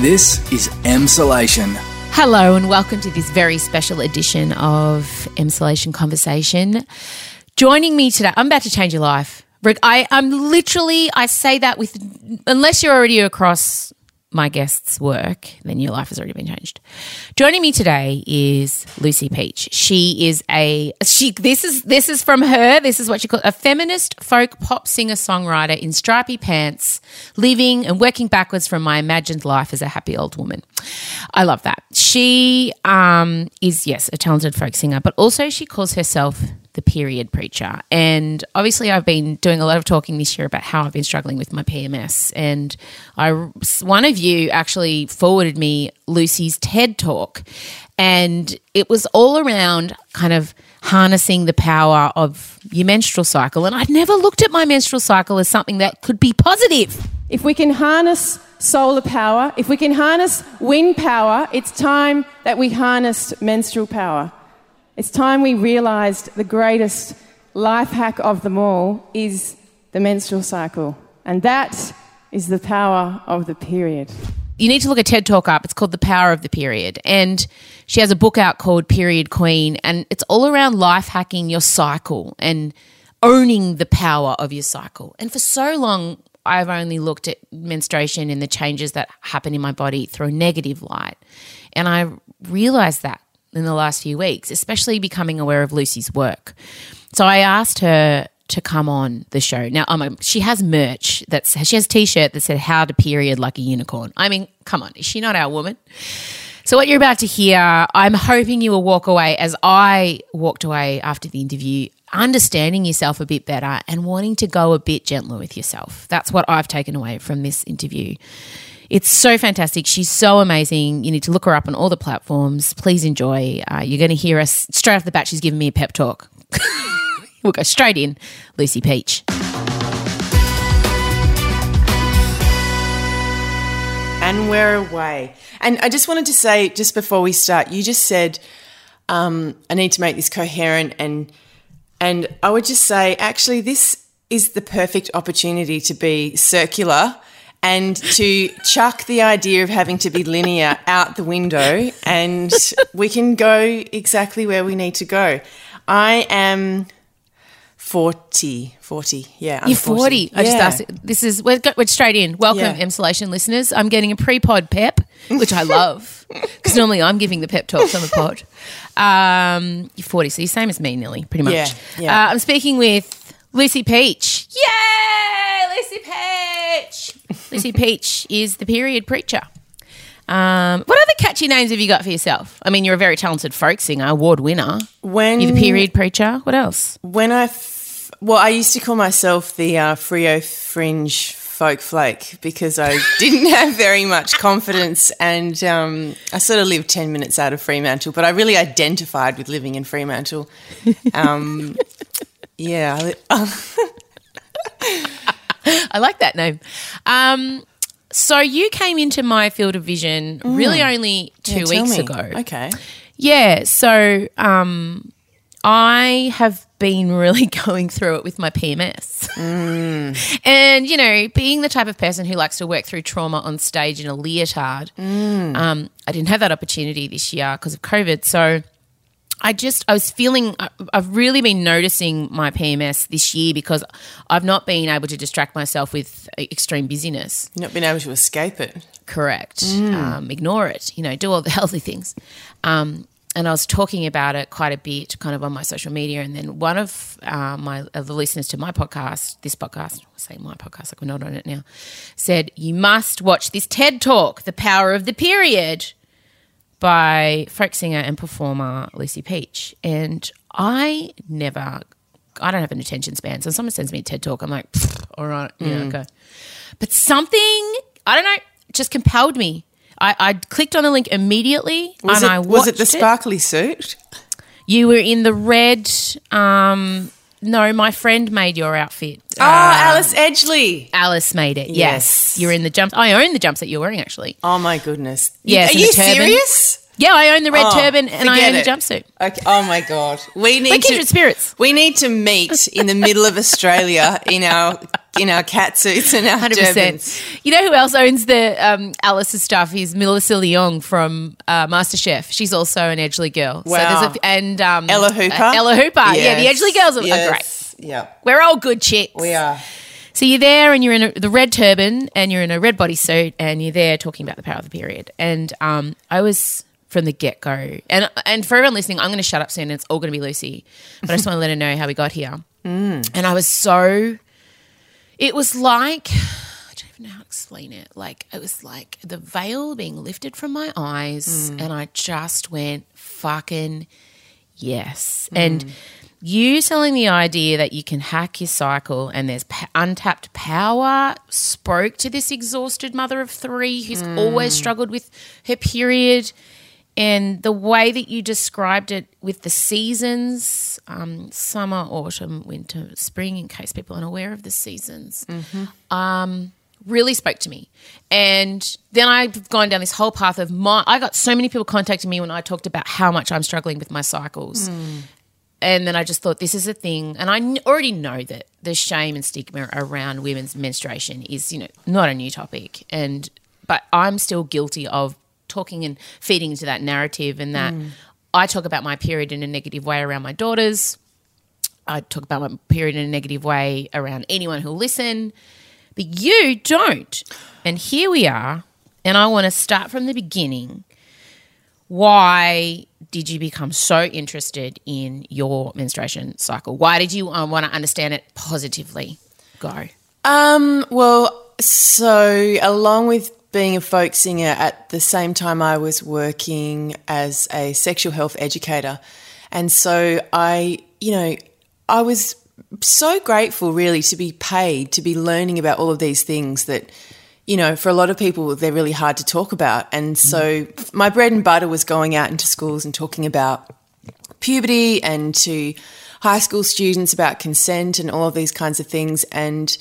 This is Emsolation. Hello, and welcome to this very special edition of Emsolation Conversation. Joining me today, I'm about to change your life. Rick, I, I'm literally, I say that with, unless you're already across my guest's work, then your life has already been changed. Joining me today is Lucy Peach. She is a she. This is this is from her. This is what she calls a feminist folk pop singer songwriter in stripy pants, living and working backwards from my imagined life as a happy old woman. I love that. She um, is yes a talented folk singer, but also she calls herself the period preacher. And obviously, I've been doing a lot of talking this year about how I've been struggling with my PMS. And I, one of you actually forwarded me Lucy's TED talk, and it was all around kind of harnessing the power of your menstrual cycle. And I'd never looked at my menstrual cycle as something that could be positive. If we can harness solar power, if we can harness wind power, it's time that we harnessed menstrual power. It's time we realised the greatest life hack of them all is the menstrual cycle. And that is the power of the period. You need to look a TED Talk up. It's called The Power of the Period. And she has a book out called Period Queen. And it's all around life hacking your cycle and owning the power of your cycle. And for so long, I've only looked at menstruation and the changes that happen in my body through a negative light. And I realized that in the last few weeks, especially becoming aware of Lucy's work. So I asked her to come on the show. Now, um, she has merch that's she has a t-shirt that said "How to period like a unicorn." I mean, come on, is she not our woman? So what you're about to hear, I'm hoping you will walk away as I walked away after the interview, understanding yourself a bit better and wanting to go a bit gentler with yourself. That's what I've taken away from this interview. It's so fantastic. She's so amazing. You need to look her up on all the platforms. Please enjoy. Uh, you're going to hear us straight off the bat. She's giving me a pep talk. we'll go straight in. Lucy Peach. And we're away. And I just wanted to say, just before we start, you just said, um, I need to make this coherent. And, and I would just say, actually, this is the perfect opportunity to be circular and to chuck the idea of having to be linear out the window and we can go exactly where we need to go. I am 40. 40. Yeah. I'm You're 40. I just asked. This is, we're, we're straight in. Welcome, Yeah. Emsolation listeners. I'm getting a pre pod pep, which I love because normally I'm giving the pep talks on the pod. Um, you're 40, so you're same as me, nearly, pretty much. Yeah, yeah. Uh, I'm speaking with Lucy Peach. Yay! Lucy Peach! Lucy Peach is the period preacher. Um, what other catchy names have you got for yourself? I mean, you're a very talented folk singer, award winner. When You're the period preacher. What else? When I, f- well, I used to call myself the uh, Freo Fringe folk flake because I didn't have very much confidence and um, I sort of lived 10 minutes out of Fremantle, but I really identified with living in Fremantle. Um, yeah. I like that name. Um, so you came into my field of vision really only two Mm. yeah, weeks ago. Okay. Yeah. So um, I have been really going through it with my PMS. Mm. and, you know, being the type of person who likes to work through trauma on stage in a leotard, Mm. um, I didn't have that opportunity this year because of COVID. So I just, I was feeling, I've really been noticing my PMS this year because I've not been able to distract myself with extreme busyness. Not been able to escape it. Correct. Um, ignore it, you know, do all the healthy things. Um, and I was talking about it quite a bit, kind of on my social media. And then one of uh, my of the listeners to my podcast, this podcast, I say my podcast, like we're not on it now, said you must watch this TED Talk, "The Power of the Period," by folk singer and performer Lucy Peach. And I never, I don't have an attention span. So someone sends me a TED Talk, I'm like, all right, yeah, okay. But something, I don't know, just compelled me. I, I clicked on the link immediately Was, and it, I was it the watched sparkly suit? You were in the red. Um, no, my friend made your outfit. Oh, Alice Edgley. Alice made it. Yes. Yes. You're in the jumps. I own the jumpsuit you're wearing, actually. Oh my goodness. Yes, Are you serious? Yeah, I own the red Oh, turban and I own the jumpsuit. Okay. Oh my god, we need We're to spirits. We need to meet in the middle of Australia in our in our cat suits and our Hundred turbans. percent. You know who else owns the um, Alice's stuff? Is Melissa Leong from uh, MasterChef. She's also an Edgley girl. Wow. So there's a, and um, Ella Hooper. uh, Ella Hooper. Yeah, the Yes. Edgley girls are, are great. Yes. Yeah, We're all good chicks. we are. So you're there and you're in a, the red turban and you're in a red bodysuit and you're there talking about the power of the period. And um, I was from the get go. And and for everyone listening, I'm going to shut up soon. And it's all going to be Lucy, but I just want to let her know how we got here. And I was so. It was like I don't even know how to explain it. Like it was like the veil being lifted from my eyes, mm. and I just went fucking yes. Mm. And you selling the idea that you can hack your cycle and there's pa- untapped power spoke to this exhausted mother of three who's always mm. struggled with her period. And the way that you described it with the seasons, um, summer, autumn, winter, spring, in case people aren't aware of the seasons, um, really spoke to me. And then I've gone down this whole path of my. I got so many people contacting me when I talked about how much I'm struggling with my cycles. And then I just thought this is a thing, and I already know that the shame and stigma around women's menstruation is, you know, not a new topic. And but I'm still guilty of talking and feeding into that narrative, and that I talk about my period in a negative way around my daughters. I talk about my period in a negative way around anyone who'll listen, but you don't. And here we are, and I want to start from the beginning. Why did you become so interested in your menstruation cycle? Why did you uh, want to understand it positively? Go. Um, well, so along with being a folk singer, at the same time I was working as a sexual health educator. And so I, you know, I was so grateful really to be paid to be learning about all of these things that you know for a lot of people they're really hard to talk about and so my bread and butter was going out into schools and talking about puberty and to high school students about consent and all of these kinds of things. And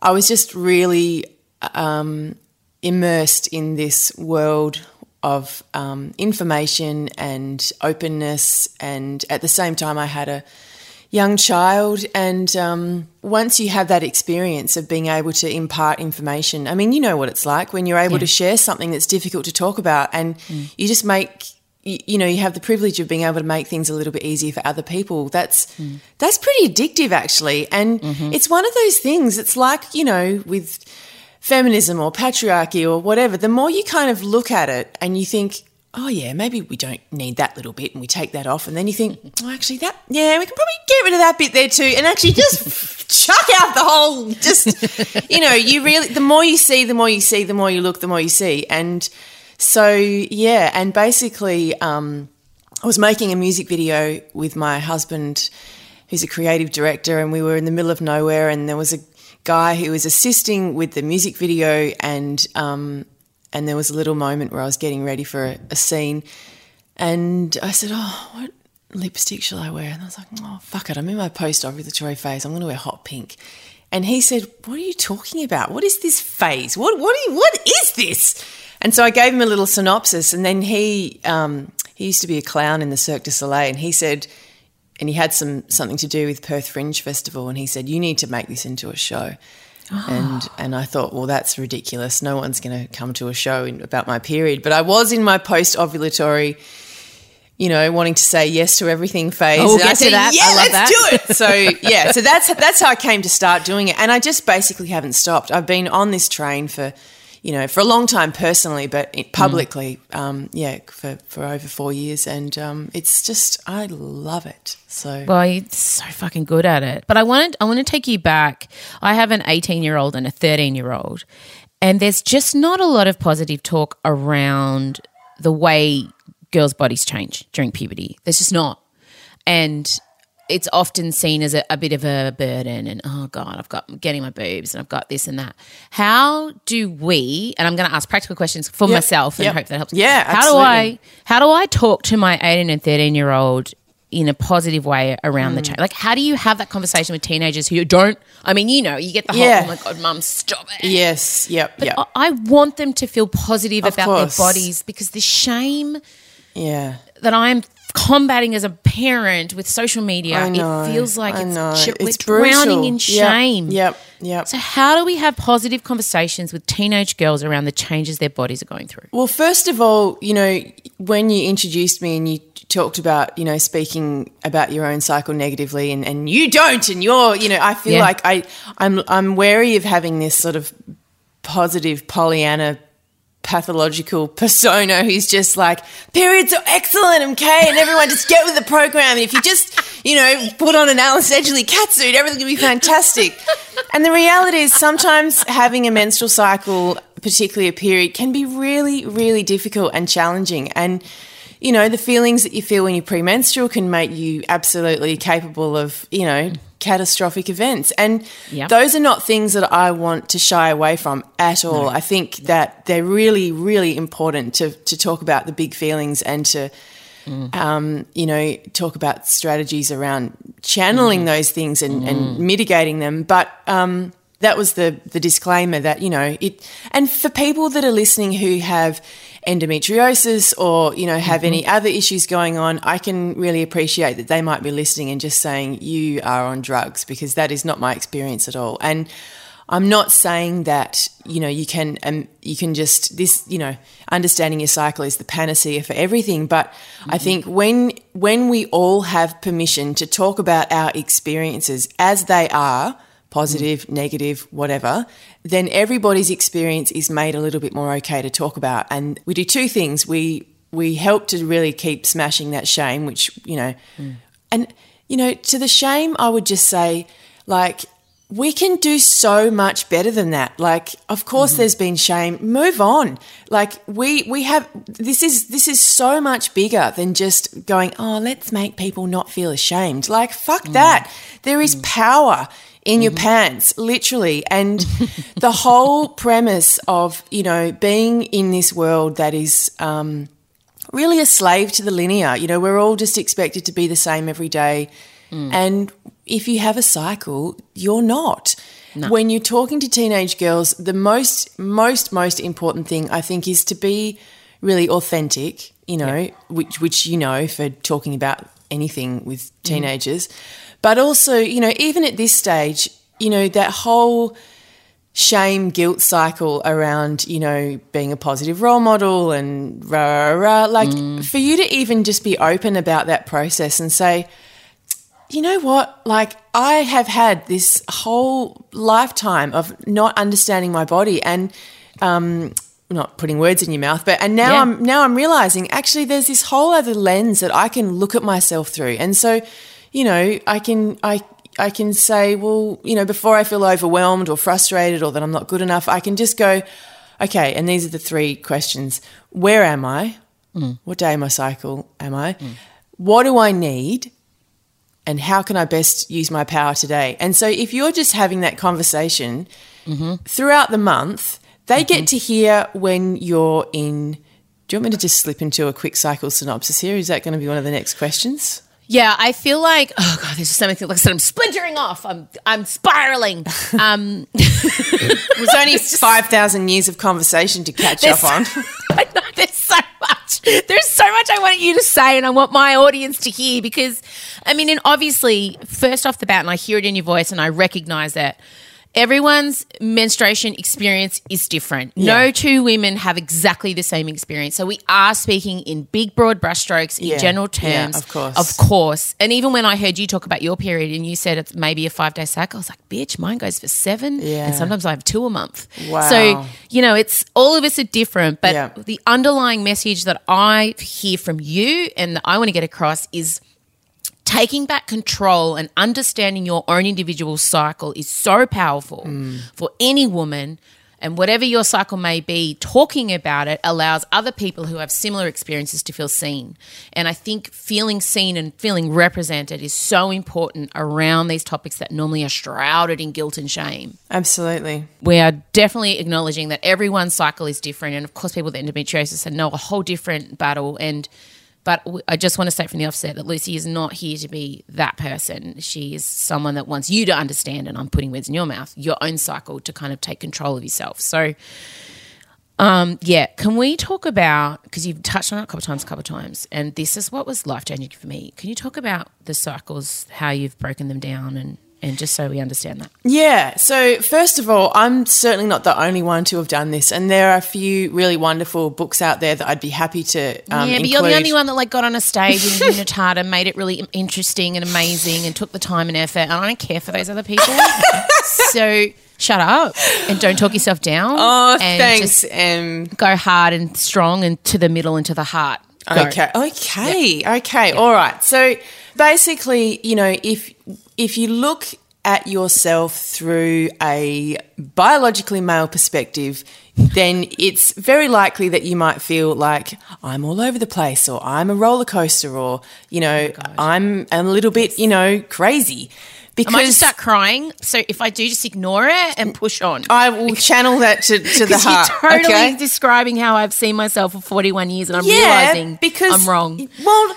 I was just really um, immersed in this world of um, information and openness. And at the same time, I had a young child. And um, once you have that experience of being able to impart information, I mean, you know what it's like when you're able to share something that's difficult to talk about and you just make you, you know you have the privilege of being able to make things a little bit easier for other people. That's that's pretty addictive actually. And it's one of those things it's like you know with feminism or patriarchy or whatever the more you kind of look at it and you think oh yeah maybe we don't need that little bit and we take that off and then you think oh actually that yeah we can probably get rid of that bit there too and actually just chuck out the whole just you know you really the more you see the more you see the more you look the more you see. And so yeah and basically um, i was making a music video with my husband who's a creative director and we were in the middle of nowhere and there was a guy who was assisting with the music video and um, and there was a little moment where I was getting ready for a, a scene and I said, Oh, what lipstick shall I wear? And I was like, Oh, fuck it. I'm in my post ovulatory phase. I'm going to wear hot pink. And he said, What are you talking about? What is this phase? What, what, you, what is this? And so I gave him a little synopsis. And then he, um, he used to be a clown in the Cirque du Soleil. And he said, and he had some something to do with Perth Fringe Festival, and he said, "You need to make this into a show." And ah. and I thought, well, that's ridiculous. No one's going to come to a show in, about my period. But I was in my post ovulatory, you know, wanting to say yes to everything phase. Oh, we'll And I get to said, that. Yeah, I love let's that." do it. So yeah, so that's that's how I came to start doing it, and I just basically haven't stopped. I've been on this train for. You know, for a long time personally, but publicly, um, yeah, for, for over four years, and um, it's just I love it. So Well, you're so fucking good at it. But I wanted I want to take you back. I have an 18 year old and a 13 year old, and there's just not a lot of positive talk around the way girls' bodies change during puberty. There's just not, and it's often seen as a, a bit of a burden. And oh god, I've got getting my boobs, and I've got this and that. How do we? And I'm going to ask practical questions for Yep, myself and yep. hope that helps. Yeah, How do I? How do I talk to my 18 and 13 year old in a positive way around Mm. the change? Like, how do you have that conversation with teenagers who don't? I mean, you know, you get the whole, Yeah. oh my God, mum, stop it. yes, yep, yep. I- I want them to feel positive Of about course. their bodies because the shame Yeah. that I'm combating as a parent with social media. Know. It feels like I it's, know. sh- It's we're drowning in Yep, shame. Yep. Yep. So how do we have positive conversations with teenage girls around the changes their bodies are going through? Well, first of all, you know, when you introduced me and you talked about, you know, speaking about your own cycle negatively and, and you don't and you're, you know, I feel Yeah. like I I'm I'm wary of having this sort of positive Pollyanna pathological persona. Who's just like periods are excellent okay and everyone just get with the program. If you just you know put on an alice edgley catsuit everything will be fantastic. And the reality is sometimes having a menstrual cycle particularly a period can be really really difficult and challenging. And you know the feelings that you feel when you're premenstrual can make you absolutely capable of you know catastrophic events and Yep. those are not things that I want to shy away from at all. I think that they're really, really important to, to talk about the big feelings and to, um, you know, talk about strategies around channeling those things and, and mitigating them. But um, that was the the disclaimer that you know it. And for people that are listening who have endometriosis or you know have any other issues going on, I can really appreciate that they might be listening and just saying you are on drugs because that is not my experience at all. And I'm not saying that you know you can um, you can just this you know understanding your cycle is the panacea for everything, but I think when when we all have permission to talk about our experiences as they are positive, negative, whatever, then everybody's experience is made a little bit more okay to talk about. And we do two things. We we help to really keep smashing that shame, which, you know, hmm. and you know, to the shame, I would just say, like, we can do so much better than that. Like, of course, hmm. there's been shame. Move on. Like, we we have this is this is so much bigger than just going. Oh, let's make people not feel ashamed. Like, fuck hmm. that. There is power in your mm-hmm. pants, literally. And the whole premise of you know being in this world that is. Um, really a slave to the linear. You know, we're all just expected to be the same every day. Mm. And if you have a cycle, you're not. When you're talking to teenage girls, the most, most, most important thing I think is to be really authentic, you know, which, which you know for talking about anything with mm. teenagers. But also, you know, even at this stage, you know, that whole shame guilt cycle around you know being a positive role model and rah, rah, rah. like for you to even just be open about that process and say you know what like i have had this whole lifetime of not understanding my body and um not putting words in your mouth but and now Yeah. i'm now i'm realizing actually there's this whole other lens that i can look at myself through and so you know i can i I can say, well, you know, before I feel overwhelmed or frustrated or that I'm not good enough, I can just go, okay, and these are the three questions. Where am I? Mm. What day of my cycle am I? Mm. What do I need? And how can I best use my power today? And so if you're just having that conversation mm-hmm. throughout the month, they mm-hmm. get to hear when you're in. Do you want me to just slip into a quick cycle synopsis here? Is that going to be one of the next questions? Yeah, I feel like oh god, there's just things. like I said, I'm splintering off. I'm I'm spiraling. Um, It was only 5,000 years of conversation to catch up on. I know there's so much. There's so much I want you to say, and I want my audience to hear because, I mean, and obviously, first off the bat, and I hear it in your voice, and I recognize that everyone's menstruation experience is different. No two women have exactly the same experience, so we are speaking in big, broad brushstrokes in Yeah. general Yeah, terms. of course. of course. And even when I heard you talk about your period, and you said it's maybe a five day cycle, I was like, bitch, mine goes for seven, Yeah. and sometimes I have two a month. Wow. So you know, it's all of us are different, but Yeah. the underlying message that I hear from you and that I want to get across is taking back control and understanding your own individual cycle is so powerful mm. for any woman. And whatever your cycle may be, talking about it allows other people who have similar experiences to feel seen. And I think feeling seen and feeling represented is so important around these topics that normally are shrouded in guilt and shame Absolutely. we are definitely acknowledging that everyone's cycle is different, and of course, people with endometriosis know a whole different battle. And but I just want to say from the offset that Lucy is not here to be that person. She is someone that wants you to understand, and I'm putting words in your mouth, your own cycle to kind of take control of yourself. So Um, yeah, can we talk about because you've touched on it a couple of times, a couple of times, and this is what was life changing for me. Can you talk about the cycles, how you've broken them down, and and just so we understand that? Yeah. So, first of all, I'm certainly not the only one to have done this, and there are a few really wonderful books out there that I'd be happy to. Um, yeah, but you're the only one that like got on a stage in Unitard and made it really interesting and amazing and took the time and effort. And I don't care for those other people. so shut up and don't talk yourself down. Oh, and thanks. Just Um, go hard and strong and to the middle and to the heart. Go. Okay. Okay. Okay. All right. So basically, you know, if if you look at yourself through a biologically male perspective, then it's very likely that you might feel like I'm all over the place or I'm a roller coaster or, you know, oh I'm a little bit, you know, crazy. Because I might start crying. So if I do, just ignore it and push on. I will channel that to, to the heart. you're totally okay? describing how I've seen myself for 41 years and I'm yeah, realizing because I'm wrong. Well,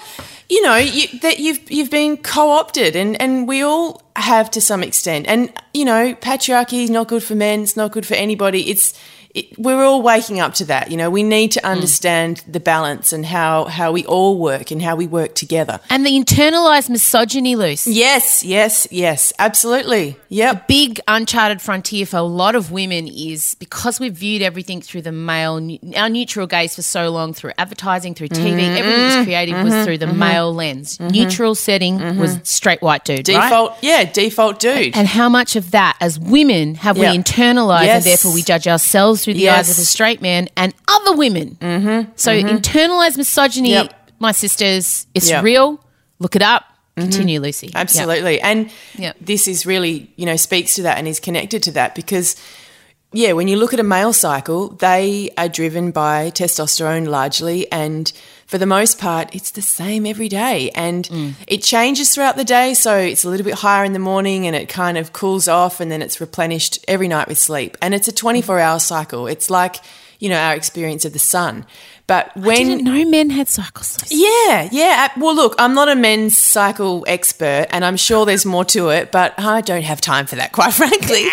you know you, that you've you've been co-opted, and and we all have to some extent. And you know, patriarchy is not good for men. It's not good for anybody. It's it, we're all waking up to that. You know, we need Hmm. to understand the balance and how how we all work and how we work together. And the internalized misogyny, loose. Yes, yes, yes, absolutely. Yep. big uncharted frontier for a lot of women is because we've viewed everything through the male, our neutral gaze for so long through advertising, through TV, Mm-hmm. everything that's creative was through the male lens. Neutral setting was straight white dude. right? Default, yeah, default dude. And how much of that, as women, have Yeah. we internalized Yes. and therefore we judge ourselves through the eyes of Yes. a straight man and other women? Mm-hmm. So internalized misogyny, Yep. my sisters, it's Yep. real. Look it up. Continue, Lucy. Yep. Absolutely. And Yep. this is really, you know, speaks to that and is connected to that because, yeah, when you look at a male cycle, they are driven by testosterone largely. And for the most part, it's the same every day. And Mm. it changes throughout the day. So it's a little bit higher in the morning and it kind of cools off and then it's replenished every night with sleep. And it's a 24 hour cycle. It's like, you know, our experience of the sun. But when I didn't know men had cycles. Yeah, yeah. Well, look, I'm not a men's cycle expert, and I'm sure there's more to it, but I don't have time for that, quite frankly.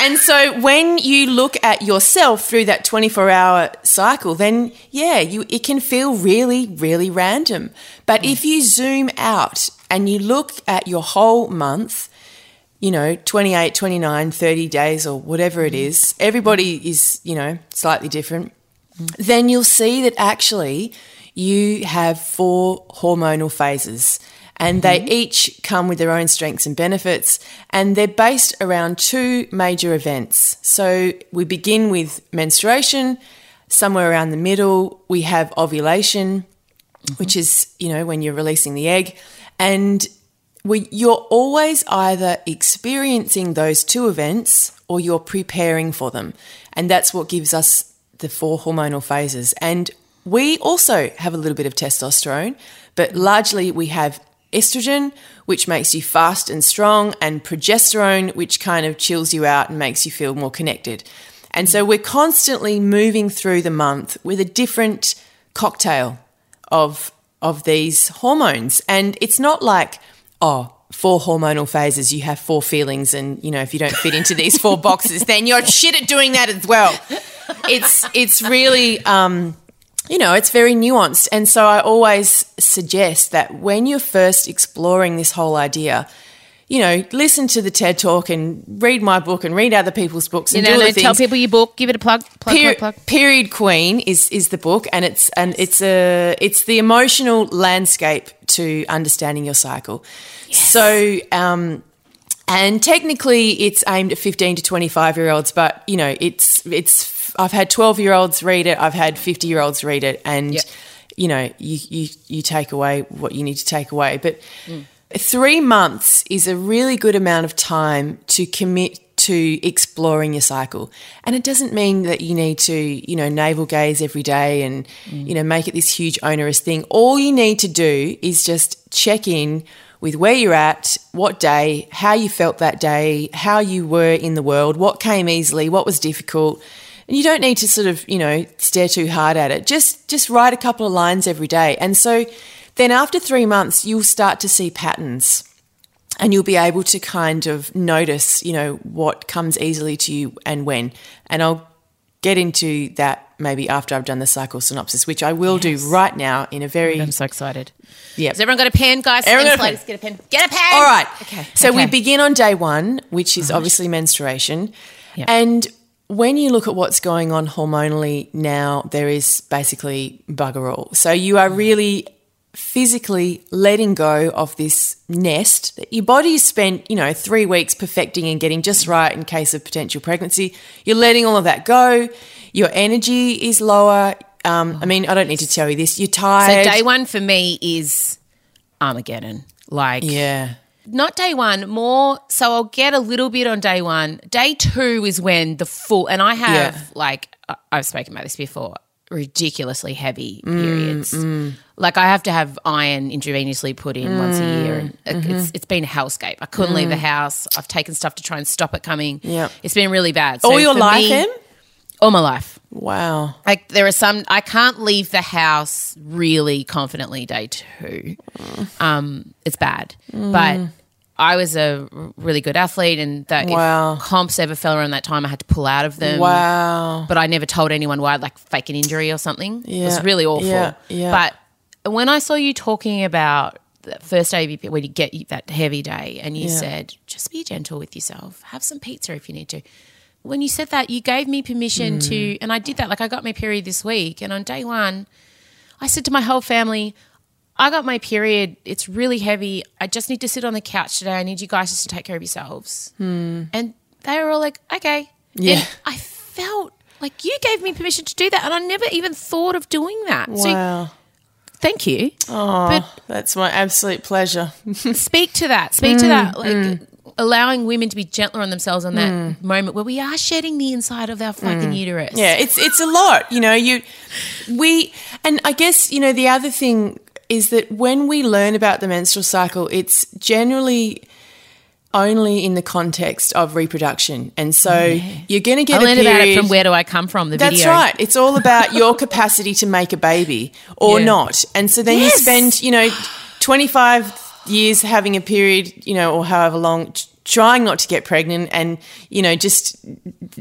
And so, when you look at yourself through that 24 hour cycle, then yeah, you it can feel really, really random. But if you zoom out and you look at your whole month, you know, 28, 29, 30 days or whatever it is, everybody is, you know, slightly different then you'll see that actually you have four hormonal phases and they mm-hmm. each come with their own strengths and benefits and they're based around two major events. So we begin with menstruation, somewhere around the middle we have ovulation, mm-hmm. which is, you know, when you're releasing the egg and we, you're always either experiencing those two events or you're preparing for them. And that's what gives us the four hormonal phases. And we also have a little bit of testosterone, but largely we have estrogen, which makes you fast and strong, and progesterone, which kind of chills you out and makes you feel more connected. And so we're constantly moving through the month with a different cocktail of of these hormones. And it's not like, oh, four hormonal phases, you have four feelings, and you know, if you don't fit into these four boxes, then you're shit at doing that as well. It's it's really um, you know, it's very nuanced. And so I always suggest that when you're first exploring this whole idea, you know, listen to the TED talk and read my book and read other people's books You and know, no, the tell people your book. Give it a plug. Plug, plug, plug. Period Queen is is the book, and it's and it's a it's the emotional landscape to understanding your cycle. Yes. So, um, and technically, it's aimed at fifteen to twenty five year olds, but you know, it's it's. I've had twelve year olds read it. I've had fifty year olds read it, and Yep. you know, you you you take away what you need to take away, but. Three months is a really good amount of time to commit to exploring your cycle. And it doesn't mean that you need to, you know, navel gaze every day and, you know, make it this huge onerous thing. All you need to do is just check in with where you're at, what day, how you felt that day, how you were in the world, what came easily, what was difficult. And you don't need to sort of, you know, stare too hard at it. Just just write a couple of lines every day. And so then after 3 months you'll start to see patterns and you'll be able to kind of notice, you know, what comes easily to you and when. And I'll get into that maybe after I've done the cycle synopsis, which I will do right now in a very I'm so excited. yeah. Has everyone got a pen, guys? Everyone got a Emsolators, Get a pen. Get a pen. All right. Okay. So we begin on day one, which is obviously menstruation. Yeah. And when you look at what's going on hormonally now, there is basically bugger all. So you are really physically letting go of this nest that your body spent, you know, three weeks perfecting and getting just right in case of potential pregnancy. You're letting all of that go. Your energy is lower. Um, I mean, I don't need to tell you this. You're tired. So day one for me is Armageddon. Like yeah. Not day one, more so I'll get a little bit on day one. Day two is when the full and I have Yeah. like I've spoken about this before, ridiculously heavy Mm, periods. Like I have to have iron intravenously put in once a year and Mm-hmm. it's it's been a hellscape. I couldn't leave the house. I've taken stuff to try and stop it coming. Yeah, It's been really bad. All your life, me-? All my life. Wow. Like there are some I can't leave the house really confidently day two. Um, it's bad, but I was a really good athlete, and that Wow. if comps ever fell around that time, I had to pull out of them. Wow. But I never told anyone why, I'd like fake an injury or something. Yeah. It was really awful. yeah, yeah. But when I saw you talking about the first day of your- when you get that heavy day, and you Yeah. said, just be gentle with yourself, have some pizza if you need to. When you said that, you gave me permission Mm. to, and I did that. Like I got my period this week, and on day one, I said to my whole family, I got my period. It's really heavy. I just need to sit on the couch today. I need you guys just to take care of yourselves. And they were all like, okay. Hmm. Yeah. And I felt like you gave me permission to do that. And I never even thought of doing that. So Wow. thank you. Oh, that's my absolute pleasure. Speak to that. Speak to Mm, that. Like allowing women to be gentler on themselves on that moment where we are shedding the inside of our fucking uterus. Mm. Yeah, it's it's a lot. You know, you we and I guess, you know, the other thing is that when we learn about the menstrual cycle, it's generally only in the context of reproduction. And so you're going to get I learned about it from Where Do I Come From? The That's video. right. It's all about your capacity to make a baby or Yeah. not. And so then Yes. you spend, you know, 25 years having a period, you know, or however long, trying not to get pregnant. And, you know, just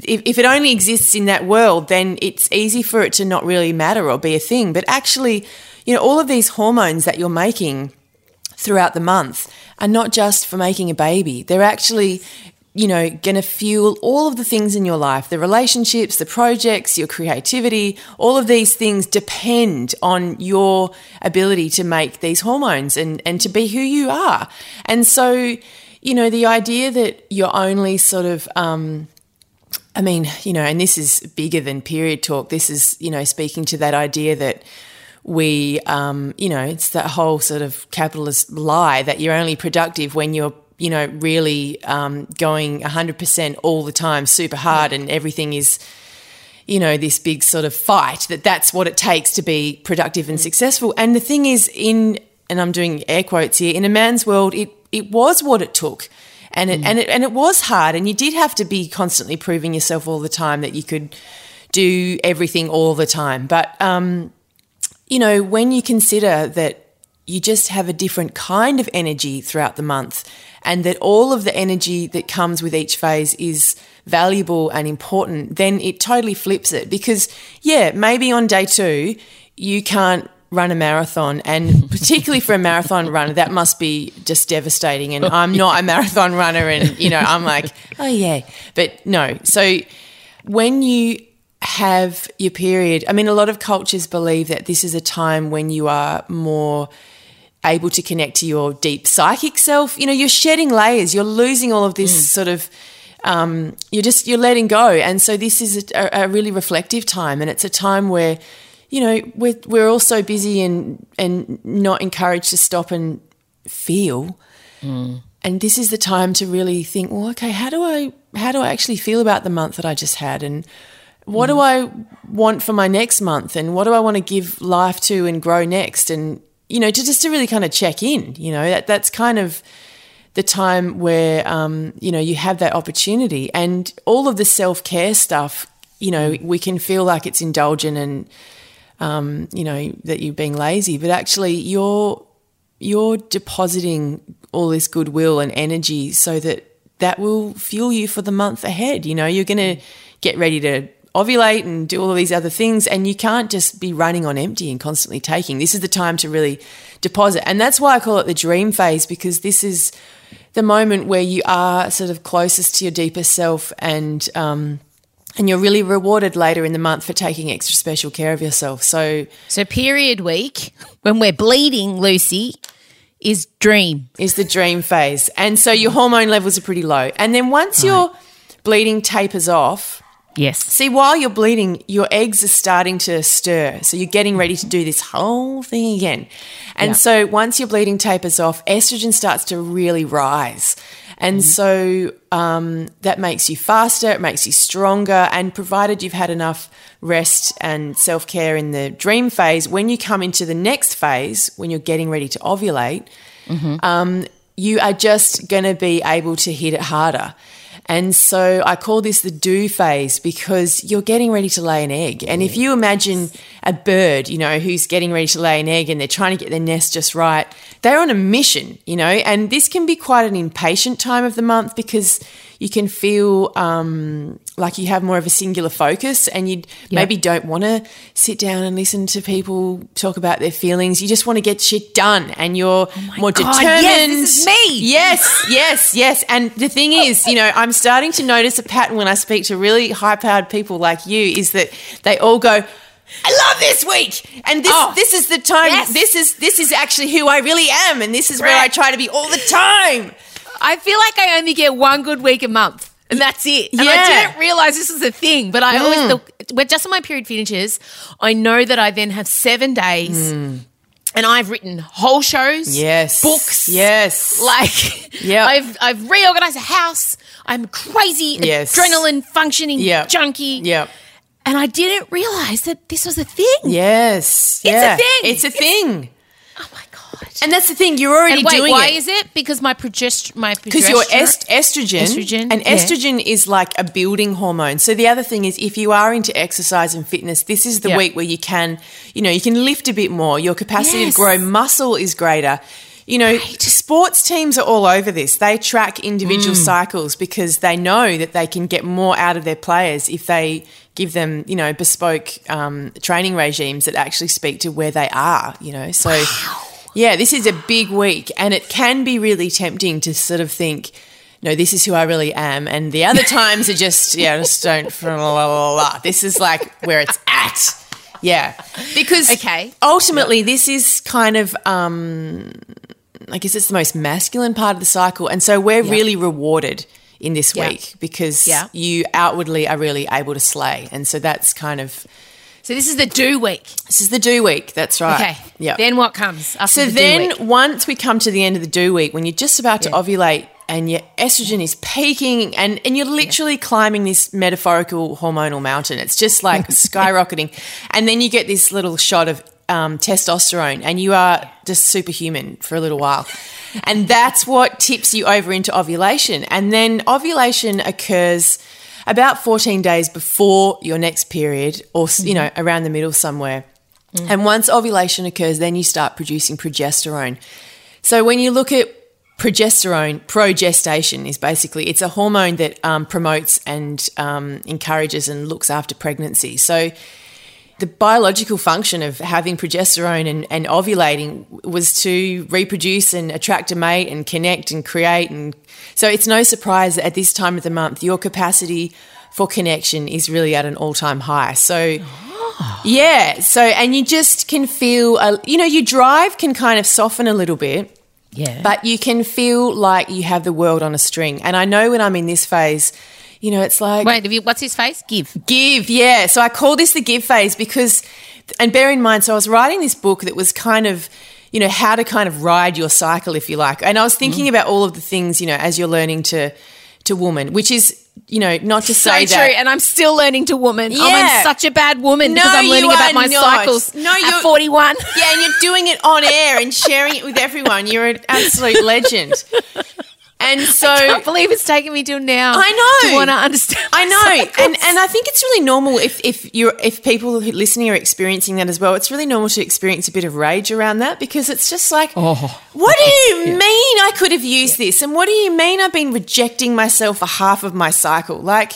if, if it only exists in that world, then it's easy for it to not really matter or be a thing. But actually, you know, all of these hormones that you're making throughout the month are not just for making a baby. They're actually, you know, going to fuel all of the things in your life the relationships, the projects, your creativity. All of these things depend on your ability to make these hormones and, and to be who you are. And so, you know, the idea that you're only sort of, um, I mean, you know, and this is bigger than period talk. This is, you know, speaking to that idea that we, um, you know, it's that whole sort of capitalist lie that you're only productive when you're, you know, really um, going 100% all the time, super hard, and everything is, you know, this big sort of fight that that's what it takes to be productive and successful. And the thing is, in, and I'm doing air quotes here, in a man's world, it, it was what it took. And it, and, it, and it was hard, and you did have to be constantly proving yourself all the time that you could do everything all the time. But, um, you know, when you consider that you just have a different kind of energy throughout the month and that all of the energy that comes with each phase is valuable and important, then it totally flips it. Because, yeah, maybe on day two, you can't run a marathon. And particularly for a marathon runner, that must be just devastating. And I'm not a marathon runner. And, you know, I'm like, oh, yeah. But no. So when you have your period, I mean, a lot of cultures believe that this is a time when you are more able to connect to your deep psychic self. You know, you're shedding layers, you're losing all of this sort of. Um, you're just you're letting go, and so this is a, a really reflective time, and it's a time where, you know, we're we're all so busy and and not encouraged to stop and feel. And this is the time to really think, well, okay, how do I how do I actually feel about the month that I just had, and what do I want for my next month, and what do I want to give life to and grow next, and you know, to just to really kind of check in. You know, that that's kind of the time where um, you know you have that opportunity, and all of the self care stuff. You know, we can feel like it's indulgent and um, you know that you're being lazy, but actually you're you're depositing all this goodwill and energy so that that will fuel you for the month ahead. You know, you're going to get ready to ovulate and do all of these other things. And you can't just be running on empty and constantly taking. This is the time to really deposit. And that's why I call it the dream phase because this is the moment where you are sort of closest to your deeper self and, um, and you're really rewarded later in the month for taking extra special care of yourself. So, So period week when we're bleeding, Lucy, is dream. is the dream phase. And so your hormone levels are pretty low. And then once your bleeding tapers off, Yes. see, while you're bleeding, your eggs are starting to stir. So you're getting ready to do this whole thing again. And Yeah. so once your bleeding tapers off, estrogen starts to really rise. And so um, that makes you faster, it makes you stronger. And provided you've had enough rest and self care in the dream phase, when you come into the next phase, when you're getting ready to ovulate, um, you are just going to be able to hit it harder. And so I call this the do phase because you're getting ready to lay an egg. And if you imagine a bird, you know, who's getting ready to lay an egg and they're trying to get their nest just right, they're on a mission, you know, and this can be quite an impatient time of the month because you can feel um, like you have more of a singular focus and you Yeah. maybe don't want to sit down and listen to people talk about their feelings. You just want to get shit done and you're oh more Oh God, determined. yes, this is me. Yes, yes, yes. And the thing oh. is, you know, I'm starting to notice a pattern when I speak to really high powered people like you is that they all go, I love this week. And this Oh, this is the time yes. this is this is actually who I really am and this is where I try to be all the time. I feel like I only get one good week a month. And that's it. And I didn't realize this was a thing, but I always, mm. the, when just when my period finishes, I know that I then have seven days mm. and I've written whole shows, Yes. books, Yes. Like, Yeah. I've I've reorganized a house. I'm crazy, Yes. adrenaline functioning Yeah. junkie. yeah. And I didn't realize that this was a thing. Yes. It's a thing. It's a thing. My god. And that's the thing, you're already And wait, doing why it. is it? Because my progest my because your progesterone- est- estrogen, Estrogen, and yeah. estrogen is like a building hormone. So the other thing is, if you are into exercise and fitness, this is the Yeah. week where you can, you know, you can lift a bit more. Your capacity Yes. to grow muscle is greater. You know, sports teams are all over this. They track individual Mm. cycles because they know that they can get more out of their players if they give them, you know, bespoke um, training regimes that actually speak to where they are. You know, so. Yeah, this is a big week, and it can be really tempting to sort of think, no, this is who I really am, and the other times are just, yeah, just don't. Blah, blah, blah, blah. This is like where it's at. Yeah, because Okay. ultimately, this is kind of, um, I guess it's the most masculine part of the cycle, and so we're really rewarded in this Yeah. week because Yeah. you outwardly are really able to slay, and so that's kind of So this is the do week. this is the do week. That's right. Okay. Yeah. Then what comes after So the do then, once we come to the end of the do week, when you're just about to Yeah. ovulate and your estrogen is peaking, and, and you're literally climbing this metaphorical hormonal mountain, it's just like skyrocketing. And then you get this little shot of um, testosterone, and you are just superhuman for a little while. And that's what tips you over into ovulation. And then ovulation occurs about 14 days before your next period, or, you know, around the middle somewhere. And once ovulation occurs, then you start producing progesterone. So when you look at progesterone, progestation is basically it's a hormone that um, promotes and um, encourages and looks after pregnancy. So the biological function of having progesterone and, and ovulating was to reproduce and attract a mate and connect and create and so it's no surprise that at this time of the month your capacity for connection is really at an all-time high so yeah so and you just can feel a, you know your drive can kind of soften a little bit yeah. but you can feel like you have the world on a string and i know when i'm in this phase you know it's like Wait, have you, what's his face? Give. Give, yeah. So I call this the give phase because, and bear in mind, so I was writing this book that was kind of, you know, how to kind of ride your cycle, if you like. And I was thinking Mm. about all of the things, you know, as you're learning to, to woman, which is, you know, not to So say true, that. and I'm still learning to woman. Yeah. I'm such a bad woman No, because I'm learning about my not. cycles No, you're- 41. yeah, and you're doing it on air and sharing it with everyone. You're an absolute legend. And so I can't believe it's taken me till now. I know. to want to understand. I know, cycles. and and I think it's really normal if if you're if people listening are experiencing that as well. It's really normal to experience a bit of rage around that because it's just like, Oh. what do you mean I could have used this, and what do you mean I've been rejecting myself for half of my cycle? Like,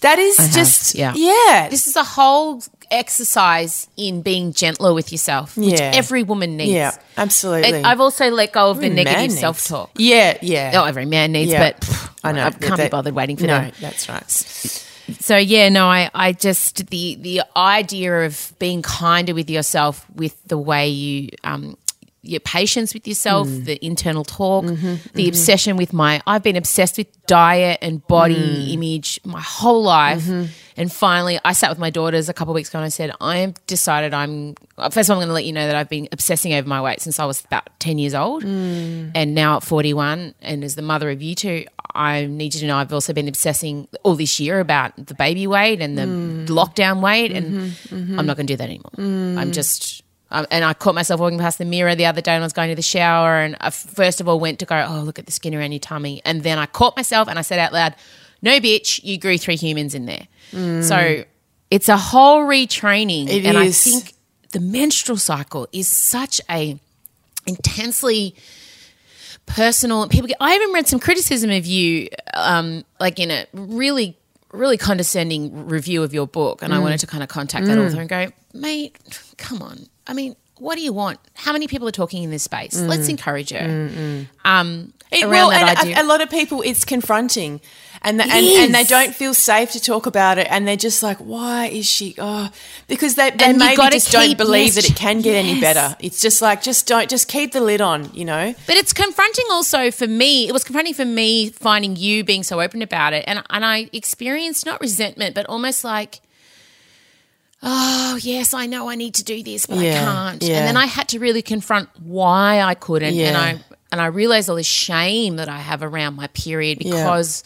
That is have, just yeah. yeah. This is a whole exercise in being gentler with yourself, which Yeah. every woman needs. yeah, absolutely. And I've also let go of the Every man negative self talk. Yeah, yeah. Oh, every man needs, Yeah. but pff, I know. I can't be bothered waiting for no, them. that's right. So yeah, no, I, I just the the idea of being kinder with yourself with the way you um your patience with yourself, Mm. the internal talk, Mm-hmm, the obsession with my I've been obsessed with diet and body Mm. image my whole life. Mm-hmm. And finally I sat with my daughters a couple of weeks ago and I said, I am decided I'm first of all I'm gonna let you know that I've been obsessing over my weight since I was about ten years old. Mm. And now at forty one and as the mother of you two, I need you to know I've also been obsessing all this year about the baby weight and the Mm. lockdown weight, and Mm-hmm, I'm not going to do that anymore. I'm just. Um, and I caught myself walking past the mirror the other day when I was going to the shower, and I first of all went to go, oh look at the skin around your tummy, and then I caught myself and I said out loud, "No, bitch, you grew three humans in there." So it's a whole retraining, It and is. I think the menstrual cycle is such a intensely personal. People, get, I even read some criticism of you, um, like in a really, really condescending review of your book, and I wanted to kind of contact that author and go, mate, come on. I mean, what do you want? How many people are talking in this space? Let's encourage her. Um, It, well, and a, a lot of people, it's confronting, and the, and, and they don't feel safe to talk about it, and they're just like, "Why is she?" Oh, because they, they And maybe just don't believe yes, that it can get any better. It's just like, just don't, just keep the lid on, you know. But it's confronting also for me. It was confronting for me finding you being so open about it. And and I experienced not resentment, but almost like, oh yes, I know I need to do this, but Yeah, I can't. yeah. And then I had to really confront why I couldn't. And I and I realized all this shame that I have around my period because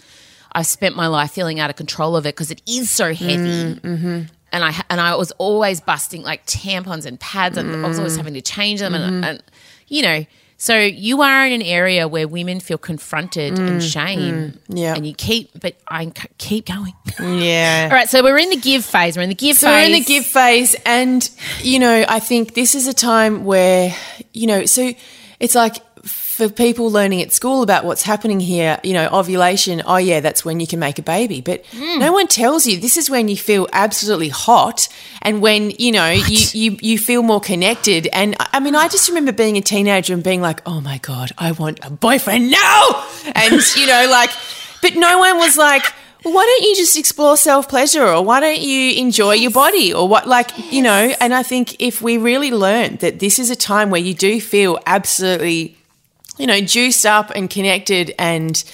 I spent my life feeling out of control of it because it is so heavy. Mm-hmm. And I and I was always busting like tampons and pads, and I was Mm. always having to change them, Mm-hmm. and, and you know. So you are in an area where women feel confronted and shame, Mm. yeah. and you keep, but I keep going. Yeah. All right, so we're in the give phase. We're in the give So phase. we're in the give phase, and you know, I think this is a time where you know, so it's like for people learning at school about what's happening here, you know, ovulation. Oh yeah, that's when you can make a baby, but hmm. no one tells you. This is when you feel absolutely hot, and when you know you, you you feel more connected. And I mean, I just remember being a teenager and being like, oh my god, I want a boyfriend now, and you know, like, but no one was like well, why don't you just explore self pleasure or why don't you enjoy your body or what like you know? And i think if we really learn that this is a time where you do feel absolutely you know juiced up and connected and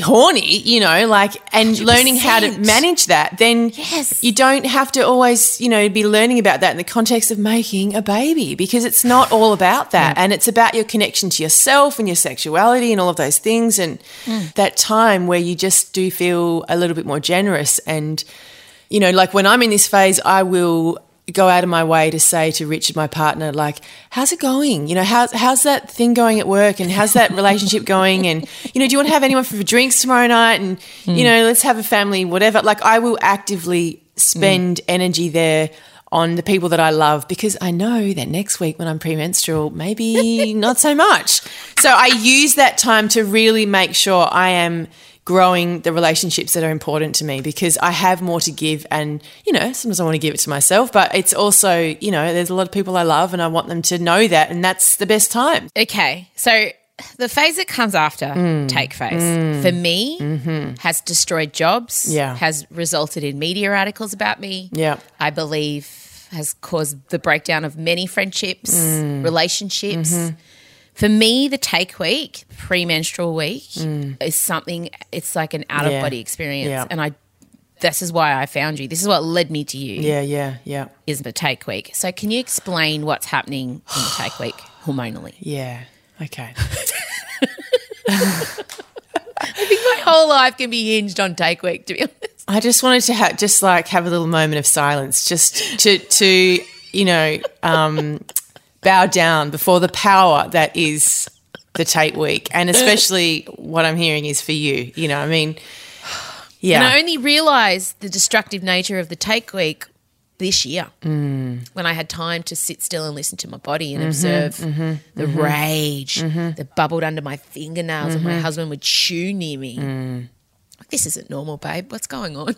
horny you know like and learning how to manage that then Yes. you don't have to always you know be learning about that in the context of making a baby because it's not all about that. And it's about your connection to yourself and your sexuality and all of those things and hmm. that time where you just do feel a little bit more generous. And you know like when i'm in this phase i will go out of my way to say to richard my partner like how's it going? You know how's, how's that thing going at work and how's that relationship going? And you know do you want to have anyone for drinks tomorrow night? And hmm. you know let's have a family whatever. Like i will actively hmm. spend energy there on the people that I love because I know that next week when I'm premenstrual, maybe not so much. So I use that time to really make sure I am growing the relationships that are important to me because I have more to give and you know sometimes I want to give it to myself but it's also you know there's a lot of people I love and I want them to know that and that's the best time Okay, so the phase that comes after Hmm. take phase for me has destroyed jobs. Mm-hmm. Yeah. has resulted in media articles about me. Yeah. I believe has caused the breakdown of many friendships, Mm. relationships. Mm-hmm. For me, the take week, premenstrual week, is something. It's like an out of Mm. Yeah. body experience, Yeah. and I. This is why I found you. This is what led me to you. yeah yeah yeah Is the take week. So, can you explain what's happening in the take week hormonally? yeah okay I think My whole life can be hinged on take week, to be honest. I just wanted to ha- just like have a little moment of silence, just to to you know um, bow down before the power that is the Take Week, and especially what I'm hearing is for you. You know, I mean, yeah, And I only realised the destructive nature of the take week this year Mm. when I had time to sit still and listen to my body Mm-hmm, and observe the rage that bubbled under my fingernails and Mm-hmm. my husband would chew near me. Mm. This isn't normal, babe. What's going on?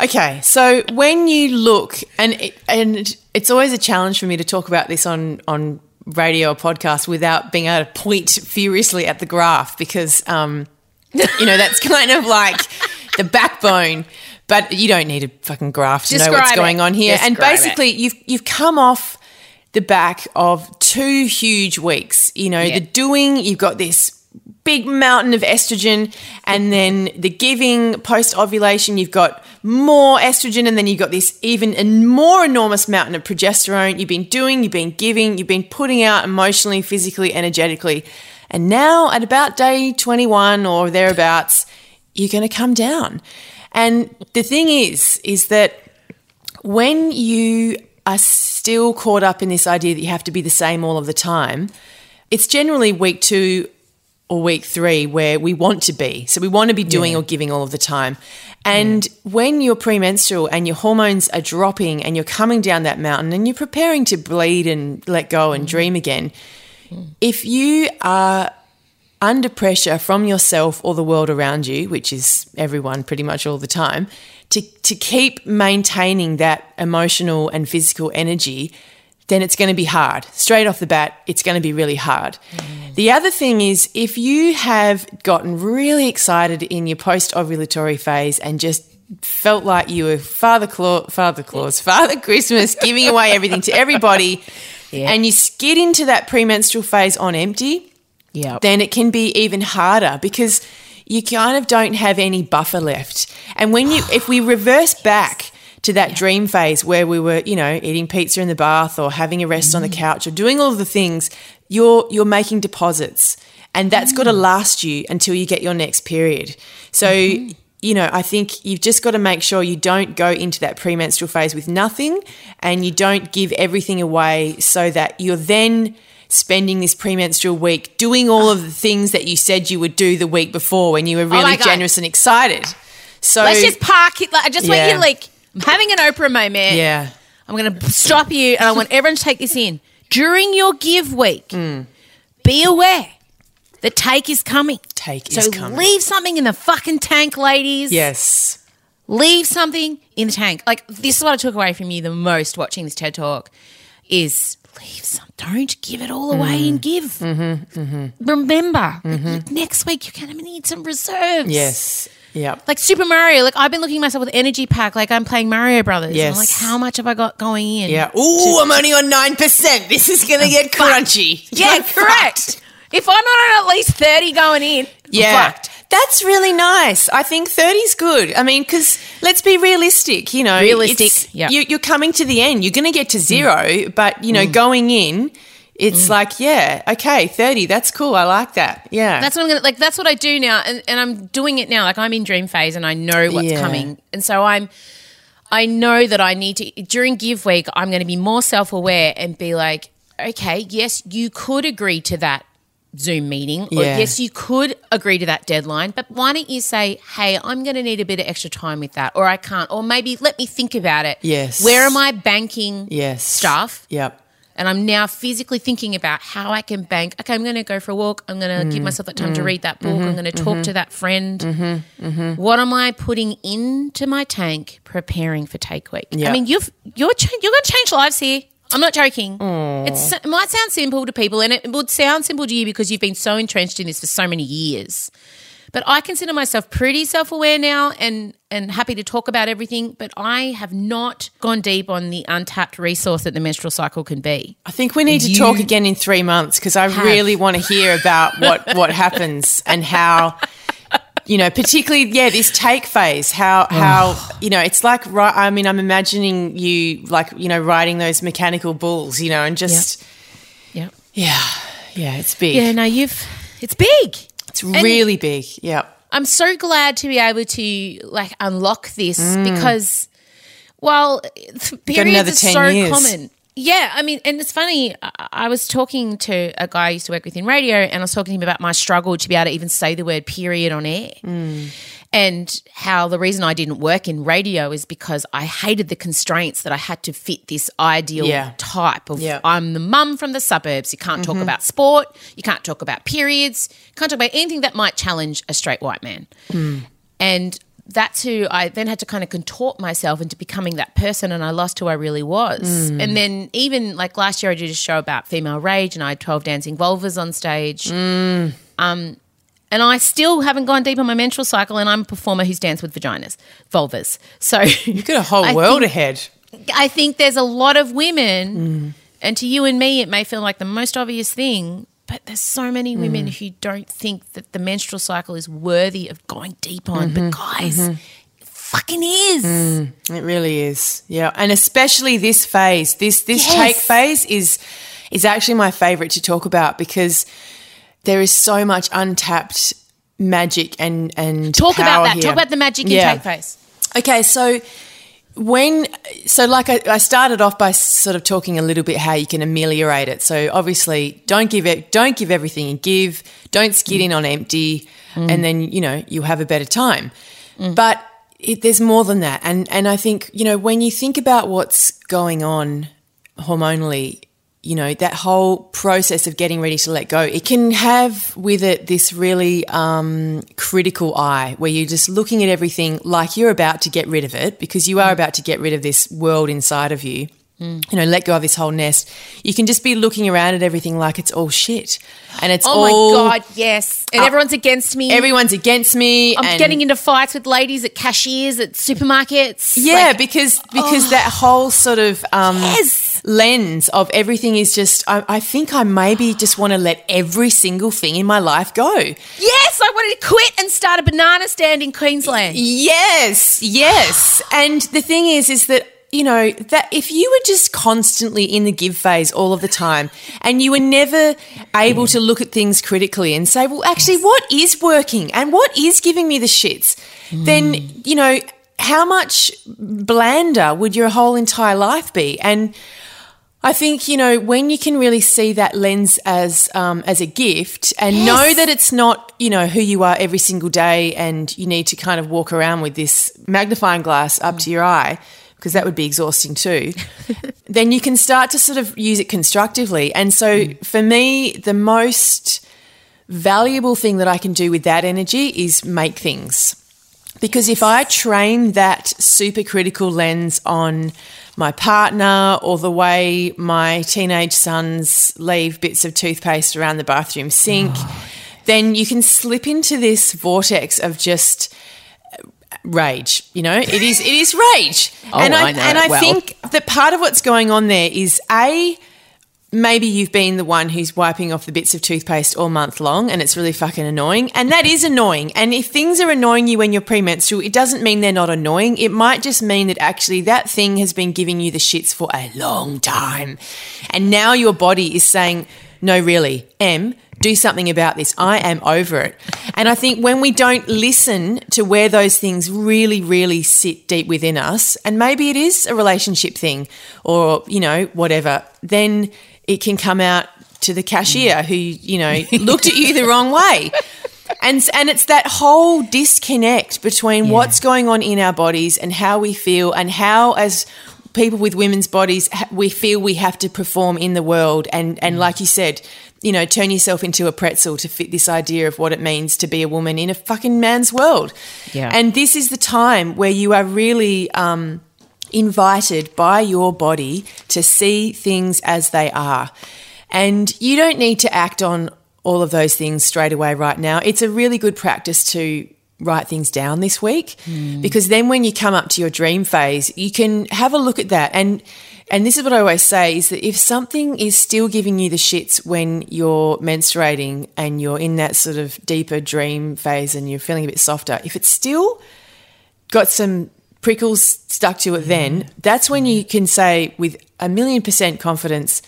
Okay, so when you look, and it, and it's always a challenge for me to talk about this on on radio or podcast without being able to point furiously at the graph because, um, you know, that's kind of like the backbone. But you don't need a fucking graph to know what's going it. on here. and Describe it. basically, you've you've come off the back of two huge weeks. You know, Yeah. the doing. You've got this big mountain of estrogen and then the giving post ovulation you've got more estrogen and then you've got this even en- more enormous mountain of progesterone. You've been doing you've been giving you've been putting out emotionally physically energetically. And now at about day 21 or thereabouts you're going to come down. And the thing is is that when you are still caught up in this idea that you have to be the same all of the time, it's generally week two or week three where we want to be. So we want to be doing or giving all of the time. And when you're premenstrual and your hormones are dropping and you're coming down that mountain and you're preparing to bleed and let go and mm. dream again, mm. if you are under pressure from yourself or the world around you, which is everyone pretty much all the time, to, to keep maintaining that emotional and physical energy, then it's going to be hard. Straight off the bat, it's going to be really hard. Mm. The other thing is if you have gotten really excited in your post ovulatory phase and just felt like you were Father Claus, Father Claus, Father Christmas, giving away everything to everybody, and you skid into that premenstrual phase on empty, Yeah. then it can be even harder because you kind of don't have any buffer left. And when you, if we reverse back to that dream phase where we were, you know, eating pizza in the bath or having a rest on the mm. couch or doing all of the things, you're you're making deposits, and that's mm. got to last you until you get your next period. So. Mm-hmm. You know, I think you've just got to make sure you don't go into that premenstrual phase with nothing and you don't give everything away so that you're then spending this premenstrual week doing all of the ah. things that you said you would do the week before when you were oh really God. generous and excited. So Let's just park it. Like, I just want Yeah. you like, I'm having an Oprah moment. yeah, I'm going to stop you and I want everyone to take this in. During your give week, Mm. be aware the take is coming. take So is coming. leave something in the fucking tank, ladies. yes, Leave something in the tank. Like this is what I took away from you the most watching this TED talk is leave some. Don't give it all away and give. Mm-hmm, Remember, that next week you're going to need some reserves. yes, yeah. Like Super Mario, like I've been looking at myself with energy pack, like I'm playing Mario Brothers. Yes. I'm like, how much have I got going in? Yeah. Ooh, I'm only on nine percent. This is gonna get crunchy. Yeah, You're correct. If I'm not at at least 30 going in, I'm Yeah. fucked. That's really nice. I think 30's good. I mean, because let's be realistic, you know. Realistic, yeah. You, you're coming to the end. You're going to get to zero, but, you know, mm. going in, it's mm. like, yeah, okay, 30, that's cool. I like that. Yeah. That's what I'm gonna like. That's what I do now, and, and I'm doing it now. Like I'm in dream phase, and I know what's Yeah. coming, and so I'm. I know that I need to during give week. I'm going to be more self aware and be like, okay, yes, you could agree to that Zoom meeting, or Yeah. yes, you could agree to that deadline, but why don't you say, hey, I'm going to need a bit of extra time with that, or I can't, or maybe let me think about it. Yes. where am I banking yes. stuff? Yep. And I'm now physically thinking about how I can bank. Okay, I'm going to go for a walk. I'm going to Mm. give myself that time to read that book. Mm-hmm. I'm going to talk to that friend. What am I putting into my tank preparing for take week? Yeah. I mean, you've you're cha- you're going to change lives here. I'm not joking. It's, it might sound simple to people, and it would sound simple to you because you've been so entrenched in this for so many years. But I consider myself pretty self-aware now and and happy to talk about everything, but I have not gone deep on the untapped resource that the menstrual cycle can be. I think we need to talk again in three months because I have. really want to hear about what, what happens and how, you know, particularly, yeah, this take phase, how, how, you know, it's like, ri- I mean, I'm imagining you like, you know, riding those mechanical bulls, you know, and just, Yeah. yeah, yeah, it's big. Yeah, no, you've it's big. It's really big. Yeah. I'm so glad to be able to like unlock this because while periods are 10 so years. common. Yeah, I mean, and it's funny. I, I was talking to a guy I used to work with in radio, and I was talking to him about my struggle to be able to even say the word period on air. Mm. And how the reason I didn't work in radio is because I hated the constraints that I had to fit this ideal Yeah. type of Yeah. I'm the mum from the suburbs. You can't talk mm-hmm. about sport. You can't talk about periods. You can't talk about anything that might challenge a straight white man. Hmm. And that's who I then had to kind of contort myself into becoming that person, and I lost who I really was. Mm. And then even like last year, I did a show about female rage, and I had twelve dancing vulvas on stage. Mm. Um, and I still haven't gone deep on my menstrual cycle, and I'm a performer who's danced with vaginas, vulvas. So You've got a whole I world think- ahead. I think there's a lot of women, mm. and to you and me, it may feel like the most obvious thing, but there's so many mm. women who don't think that the menstrual cycle is worthy of going deep on. But mm-hmm. guys, mm-hmm. it fucking is. Mm, it really is. Yeah. And especially this phase, this this Yes. take phase is is actually my favorite to talk about because there is so much untapped magic and and Talk about that. here. Talk about the magic in Yeah. take phase. Okay, so when so like I, I started off by sort of talking a little bit how you can ameliorate it. So obviously, don't give it, don't give everything you give. Don't skid mm. in on empty, mm. and then you know you'll have a better time. Mm. But it, there's more than that, and and I think you know when you think about what's going on hormonally. You know, that whole process of getting ready to let go, it can have with it this really um, critical eye where you're just looking at everything like you're about to get rid of it because you are about to get rid of this world inside of you. You know, let go of this whole nest. You can just be looking around at everything like it's all shit. And it's all Oh all. my god, yes! And everyone's against me. Everyone's against me. I'm getting into fights with ladies at cashiers at supermarkets. Yeah, Like, because because that whole sort of um, Yes. lens of everything is just. I, I think I maybe just want to let every single thing in my life go. yes, I wanted to quit and start a banana stand in Queensland. Yes, yes. And the thing is, is that you know that if you were just constantly in the give phase all of the time, and you were never able to look at things critically and say, well, actually, what is working and what is giving me the shits, then you know how much blander would your whole entire life be? And I think you know when you can really see that lens as um, as a gift and know that it's not you know who you are every single day, and you need to kind of walk around with this magnifying glass up to your eye because that would be exhausting too. then you can start to sort of use it constructively. And so mm. for me, the most valuable thing that I can do with that energy is make things. Because if I train that super critical lens on my partner or the way my teenage sons leave bits of toothpaste around the bathroom sink, oh. then you can slip into this vortex of just rage. You know, it is it is rage. Oh, and I, I and I well. think that part of what's going on there is a maybe you've been the one who's wiping off the bits of toothpaste all month long and it's really fucking annoying. And that is annoying. And if things are annoying you when you're premenstrual, it doesn't mean they're not annoying. It might just mean that actually that thing has been giving you the shits for a long time. And now your body is saying, no, really, M, do something about this. I am over it. And I think when we don't listen to where those things really, really sit deep within us, and maybe it is a relationship thing or, you know, whatever, then it can come out to the cashier who, you know, looked at you the wrong way. And, and it's that whole disconnect between what's going on in our bodies and how we feel and how as people with women's bodies we feel we have to perform in the world and and mm. like you said you know turn yourself into a pretzel to fit this idea of what it means to be a woman in a fucking man's world Yeah. and this is the time where you are really um invited by your body to see things as they are. And you don't need to act on all of those things straight away right now. It's a really good practice to write things down this week because then when you come up to your dream phase, you can have a look at that and and this is what I always say is that if something is still giving you the shits when you're menstruating and you're in that sort of deeper dream phase and you're feeling a bit softer, if it's still got some prickles stuck to it then, mm-hmm. that's when you mm-hmm. can say with a million percent confidence,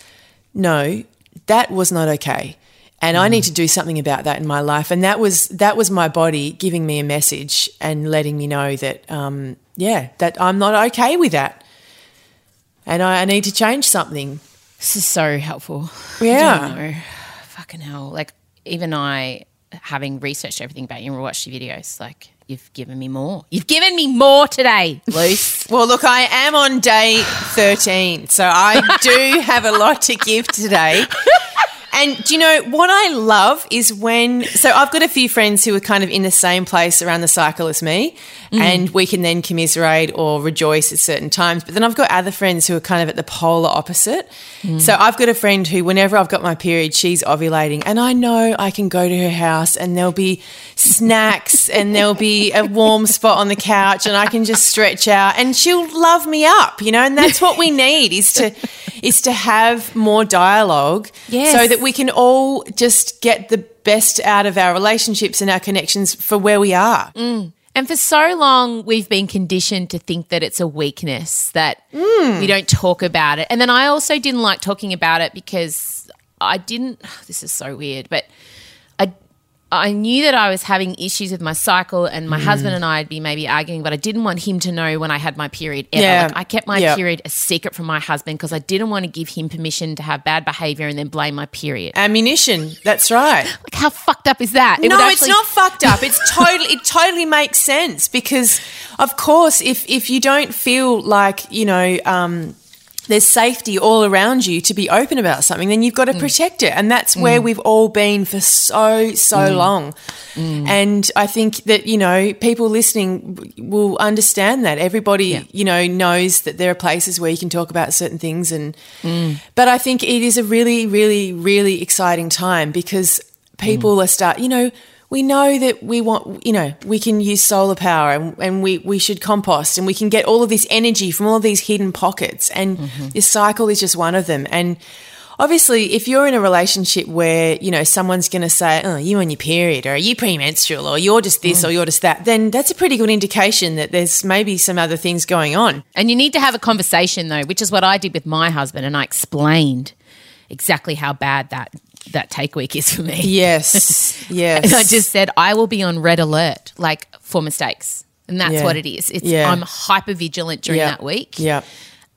no, that was not okay. And I need mm-hmm. to do something about that in my life. And that was that was my body giving me a message and letting me know that um, yeah, that I'm not okay with that. And I, I need to change something. This is so helpful. Yeah. I don't know. Fucking hell. Like, even I, having researched everything about you and watched your videos, like, you've given me more. You've given me more today, Luce. Well, look, I am on day 13, so I do have a lot to give today. And do you know what I love is when so I've got a few friends who are kind of in the same place around the cycle as me, mm. and we can then commiserate or rejoice at certain times. But then I've got other friends who are kind of at the polar opposite. Mm. So I've got a friend who, whenever I've got my period, she's ovulating, and I know I can go to her house and there'll be snacks and there'll be a warm spot on the couch, and I can just stretch out, and she'll love me up, you know. And that's what we need is to is to have more dialogue, Yes. so that we can all just get the best out of our relationships and our connections for where we are. Mm. And for so long, we've been conditioned to think that it's a weakness, that mm. we don't talk about it. And then I also didn't like talking about it because I didn't, this is so weird, but I knew that I was having issues with my cycle and my husband and I would be maybe arguing, but I didn't want him to know when I had my period ever. Yeah. Like I kept my Yeah. period a secret from my husband because I didn't want to give him permission to have bad behavior and then blame my period. Ammunition. That's right. Like how fucked up is that? It no, would it's not fucked up. It's totally it totally makes sense because of course if if you don't feel like, you know, um there's safety all around you to be open about something, then you've got to Mm. protect it. And that's where we've all been for so, so Mm. long. And I think that, you know, people listening will understand that. Everybody, Yeah. you know, knows that there are places where you can talk about certain things. And, Mm. but I think it is a really, really, really exciting time because people are start, you know, we know that we want, you know, we can use solar power and, and we, we should compost and we can get all of this energy from all of these hidden pockets. And mm-hmm. this cycle is just one of them. And obviously, if you're in a relationship where, you know, someone's going to say, oh, you on your period or are you premenstrual or you're just this or mm. you're just that, then that's a pretty good indication that there's maybe some other things going on. And you need to have a conversation though, which is what I did with my husband, and I explained exactly how bad that that take week is for me. Yes. Yes. I just said I will be on red alert, like for mistakes, and that's Yeah. what it is. It's Yeah. I'm hyper vigilant during Yeah. that week. Yeah.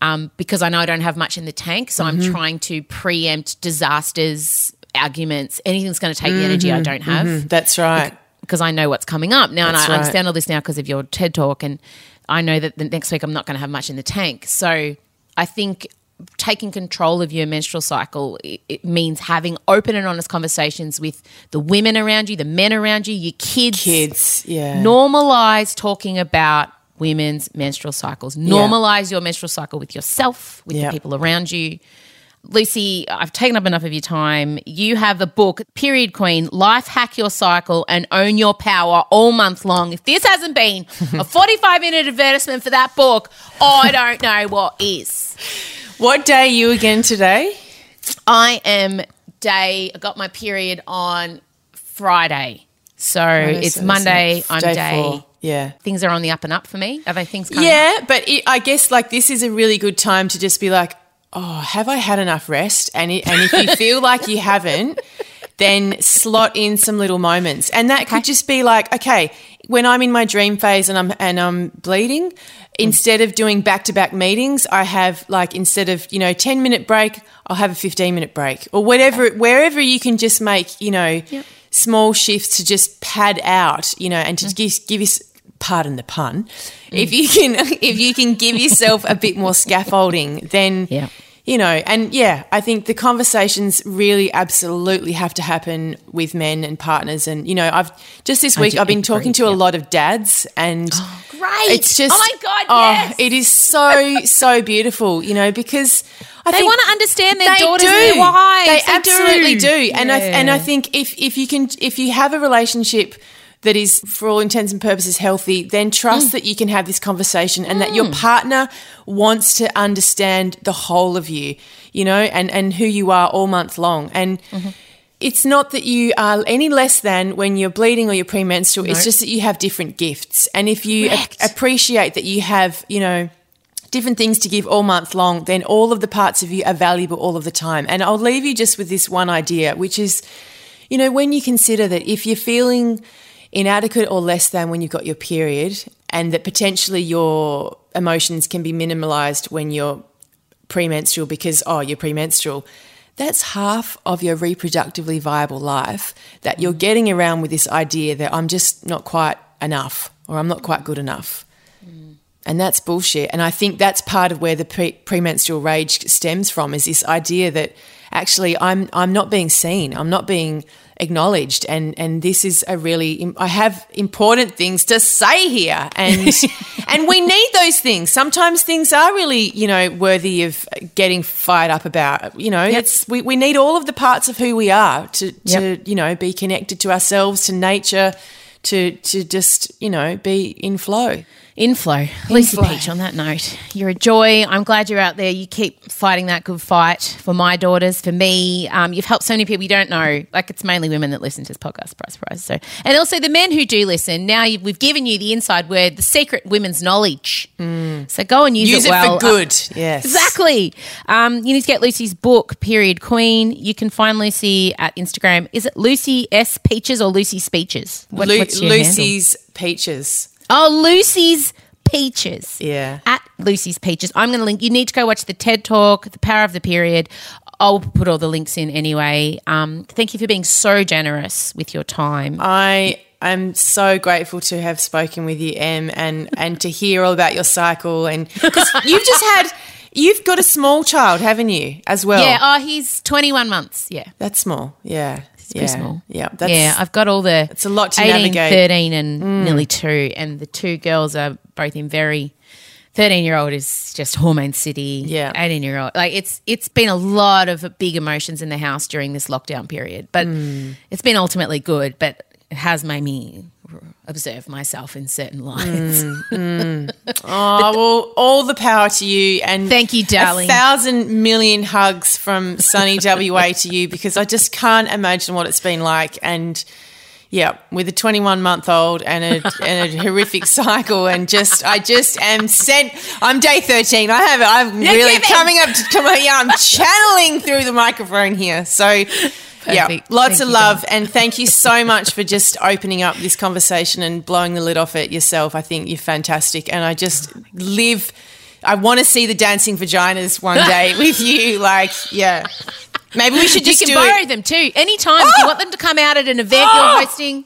Um, because I know I don't have much in the tank, so Mm-hmm. I'm trying to preempt disasters, arguments, anything's going to take the energy I don't have That's right. because I know what's coming up now, and I right. understand all this now because of your TED talk, and I know that the next week I'm not going to have much in the tank. So I think taking control of your menstrual cycle it, it means having open and honest conversations with the women around you, the men around you, your kids. Kids. Yeah. Normalize talking about women's menstrual cycles. Normalize your menstrual cycle with yourself, with Yeah. the people around you. Lucy, I've taken up enough of your time. You have the book, Period Queen Life Hack Your Cycle and Own Your Power all month long. If this hasn't been a 45 minute advertisement for that book, I don't know what is. What day are you again today? I am day, I got my period on Friday. So it's So Monday, I'm day day. four. Yeah. Things are on the up and up for me. Are they things? Yeah, but it, I guess like this is a really good time to just be like, oh, have I had enough rest? And it, and if you feel like you haven't, then slot in some little moments, and that could just be like, okay, when I'm in my dream phase and I'm and I'm bleeding, instead of doing back to back meetings, I have like instead of you know ten minute break, I'll have a fifteen minute break or whatever, wherever you can just make you know small shifts to just pad out, you know, and to mm. give give you pardon the pun, mm. if you can if you can give yourself a bit more scaffolding, then Yeah. You know, and yeah, I think the conversations really absolutely have to happen with men and partners. And you know, I've just this week I've been agree, talking to a lot of dads, and Great. it's just oh my God, oh, yes. it is so so beautiful, you know, because I They want to understand their they daughters do. their wives. They, absolutely do. do. And I and I think if if you can if you have a relationship that is for all intents and purposes healthy, then Mm. trust that you can have this conversation and that your partner wants to understand the whole of you, you know, and and who you are all month long. And Mm-hmm. it's not that you are any less than when you're bleeding or you're premenstrual. It's just that you have different gifts. And if you a- appreciate that you have, you know, different things to give all month long, then all of the parts of you are valuable all of the time. And I'll leave you just with this one idea, which is, you know, when you consider that if you're feeling inadequate or less than when you've got your period, and that potentially your emotions can be minimalized when you're premenstrual because, oh, you're premenstrual. That's half of your reproductively viable life that you're mm. getting around with this idea that I'm just not quite enough or I'm not quite good enough. Mm. And that's bullshit. And I think that's part of where the pre- premenstrual rage stems from is this idea that actually I'm I'm not being seen. I'm not being acknowledged. And and this is a really I have important things to say here. And and we need those things. Sometimes things are really you know worthy of getting fired up about. You know Yep. it's we, we need all of the parts of who we are to to Yep. you know be connected to ourselves to nature to to just you know be in flow Inflow. Lucy Inflow. Peach, on that note, you're a joy. I'm glad you're out there. You keep fighting that good fight for my daughters, for me. Um, you've helped so many people you don't know. Like, it's mainly women that listen to this podcast, surprise, surprise. So, and also the men who do listen. Now we've given you the inside word, the secret women's knowledge. So go and use, use it it well. for good yes Exactly. Um, you need to get Lucy's book, Period Queen. You can find Lucy at Instagram. Is it Lucy S Peaches or Lucy Speeches? What- Lu- what's your handle? Lucy's peaches Oh, Lucy's Peaches. Yeah. At Lucy's Peaches. I'm going to link. You need to go watch the TED Talk, The Power of the Period. I'll put all the links in anyway. Um, thank you for being so generous with your time. I am so grateful to have spoken with you, Em, and and to hear all about your cycle and because you've just had you've got a small child, haven't you, as well? yeah. Oh, he's 21 months. Yeah. that's small. Yeah, It's yeah, pretty small. Yeah, that's yeah, I've got all the it's a lot to 18, navigate. 13 and nearly 2 and the two girls are both in very 13 year old is just hormone city. Yeah. 18 year old. Like it's it's been a lot of big emotions in the house during this lockdown period. But Mm. it's been ultimately good, but it has made me observe myself in certain lights. Mm. Oh well, all the power to you, and Thank you, darling. A thousand million hugs from sunny WA to you because I just can't imagine what it's been like, and. Yeah, with a 21 month old and a, and a horrific cycle, and just I just am sent. I'm day 13. I have I'm really coming up to, my yeah. I'm channeling through the microphone here. So yeah, lots Thank of love, and thank you so much for just opening up this conversation and blowing the lid off it yourself. I think you're fantastic, and I just oh, live. I want to see the dancing vaginas one day with you. Like, yeah, maybe we should just You can borrow it. them too. Anytime. If you oh! want them to come out at an event you're oh! hosting,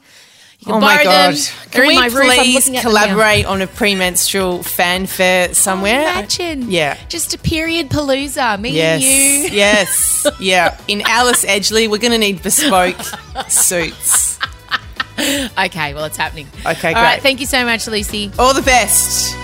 Oh my god! them. Can we roof. Please looking at them now. collaborate on a premenstrual fanfare oh, somewhere? Imagine. Yeah. Just a period palooza. Me Yes. and you. Yes. Yeah. In Alice Edgley, we're going to need bespoke suits. Okay, well, it's happening. Okay, All right. great. Thank you so much, Lucy. All the best.